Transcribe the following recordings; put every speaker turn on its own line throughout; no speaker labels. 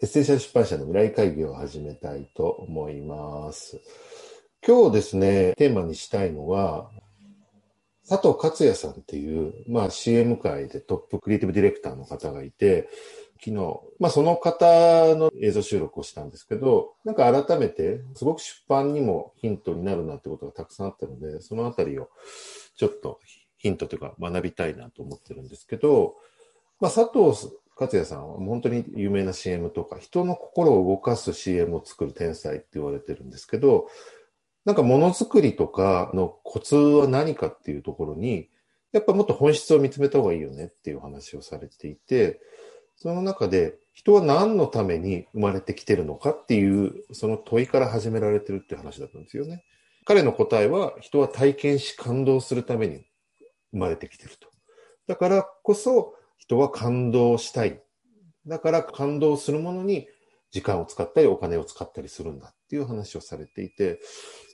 エッセンシャル出版社のミライ会議を始めたいと思います。今日ですね、テーマにしたいのは、佐藤克也さんっていう、まあ CM 界でトップクリエイティブディレクターの方がいて、昨日、まあその方の映像収録をしたんですけど、なんか改めて、すごく出版にもヒントになるなってことがたくさんあったので、そのあたりをちょっとヒントというか学びたいなと思ってるんですけど、まあ佐藤勝也さんは本当に有名な CM とか、人の心を動かす CM を作る天才って言われてるんですけど、なんかものづくりとかのコツは何かっていうところに、やっぱもっと本質を見つめた方がいいよねっていう話をされていて、その中で人は何のために生まれてきてるのかっていう、その問いから始められてるって話だったんですよね。彼の答えは、人は体験し感動するために生まれてきてると。だからこそ、人は感動したい。だから感動するものに時間を使ったりお金を使ったりするんだっていう話をされていて、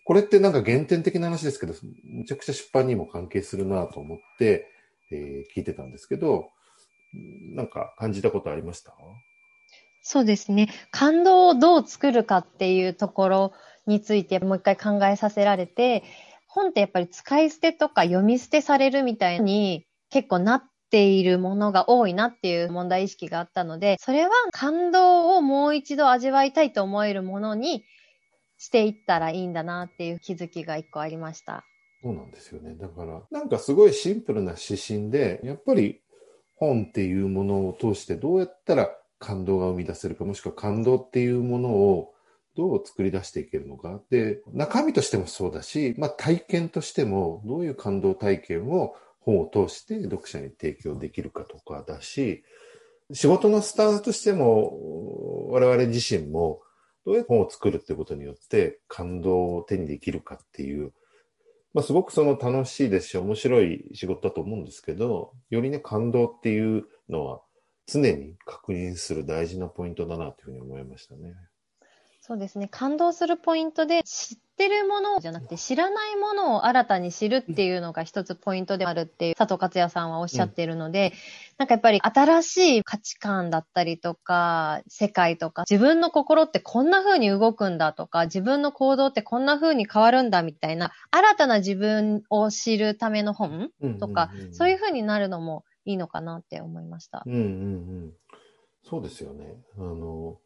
これってなんか原点的な話ですけど、むちゃくちゃ出版にも関係するなと思って、えー、聞いてたんですけど、なんか感じたことありました？
そうですね。感動をどう作るかっていうところについてもう一回考えさせられて、本ってやっぱり使い捨てとか読み捨てされるみたいに結構なっているものが多いなっていう問題意識があったので、それは感動をもう一度味わいたいと思えるものにしていったらいいんだなっていう気づきが一個ありました。
そうなんですよね。だから、なんかすごいシンプルな指針で、やっぱり本っていうものを通してどうやったら感動が生み出せるか、もしくは感動っていうものをどう作り出していけるのか。で、中身としてもそうだし、まあ体験としてもどういう感動体験を本を通して読者に提供できるかとかだし、仕事のスタンスとしても、我々自身も、どういう本を作るってことによって感動を手にできるかっていう、まあ、すごくその楽しいですし、面白い仕事だと思うんですけど、よりね、感動っていうのは常に確認する大事なポイントだなというふうに思いましたね。
そうですね。感動するポイントで、知ってるものじゃなくて、知らないものを新たに知るっていうのが一つポイントであるっていう、佐藤克也さんはおっしゃっているので、うん、なんかやっぱり新しい価値観だったりとか、世界とか、自分の心ってこんな風に動くんだとか、自分の行動ってこんな風に変わるんだみたいな、新たな自分を知るための本とか、そういう風になるのもいいのかなって思いました。
うんうんうん。そうですよね。あの、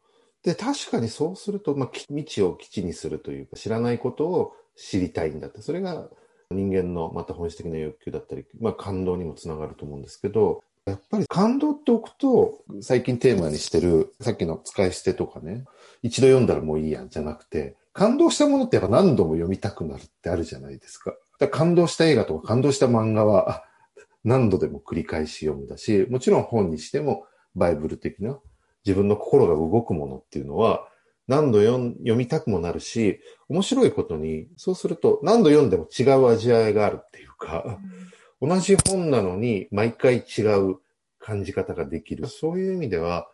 で、確かにそうすると、まあ、未知を基地にするというか、知らないことを知りたいんだって、それが人間のまた本質的な欲求だったり、まあ、感動にもつながると思うんですけど、やっぱり感動っておくと、最近テーマにしてる、さっきの使い捨てとかね、一度読んだらもういいやんじゃなくて、感動したものってやっぱ何度も読みたくなるってあるじゃないですか。だ感動した映画とか感動した漫画は、何度でも繰り返し読むだし、もちろん本にしてもバイブル的な自分の心が動くものっていうのは、何度読みたくもなるし、面白いことに、そうすると何度読んでも違う味わいがあるっていうか、うん、同じ本なのに毎回違う感じ方ができる。そういう意味では、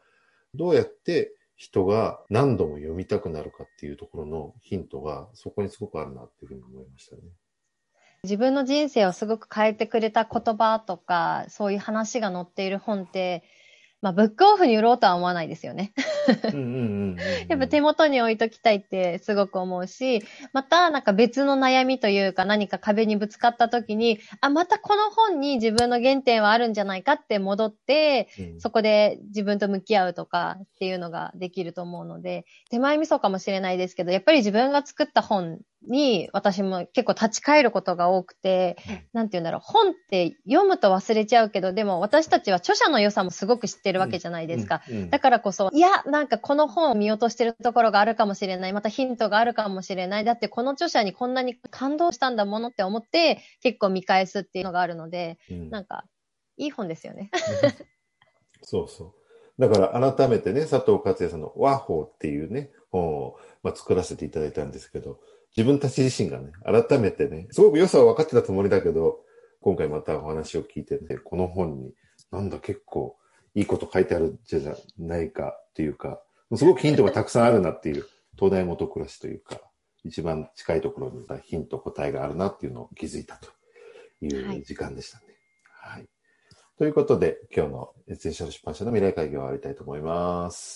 どうやって人が何度も読みたくなるかっていうところのヒントがそこにすごくあるなっていうふうに思いましたね。
自分の人生をすごく変えてくれた言葉とか、そういう話が載っている本って、まあ、ブックオフに売ろうとは思わないですよね。やっぱ手元に置いときたいってすごく思うし、またなんか別の悩みというか何か壁にぶつかった時に、あ、またこの本に自分の原点はあるんじゃないかって戻って、うん、そこで自分と向き合うとかっていうのができると思うので、手前味噌かもしれないですけど、やっぱり自分が作った本に私も結構立ち返ることが多くて、なんて言うんだろう、本って読むと忘れちゃうけど、でも私たちは著者の良さもすごく知ってるわけじゃないですか。だからこそ、いや、なんかこの本を見落としてるところがあるかもしれない。またヒントがあるかもしれない。だってこの著者にこんなに感動したんだものって思って結構見返すっていうのがあるので、うん、なんか、いい本ですよね。
そうそう。だから改めてね、佐藤克也さんの和法っていうね、本を、まあ、作らせていただいたんですけど、自分たち自身がね、改めてね、すごく良さは分かってたつもりだけど、今回またお話を聞いてね、この本に、なんだ結構いいこと書いてあるんじゃないかっていうか、すごくヒントがたくさんあるなっていう、灯台下暗しというか、一番近いところにヒント、答えがあるなっていうのを気づいたという時間でしたね。はい、はい。ということで、今日のエッセンシャル出版社のミライ会議を終わりたいと思います。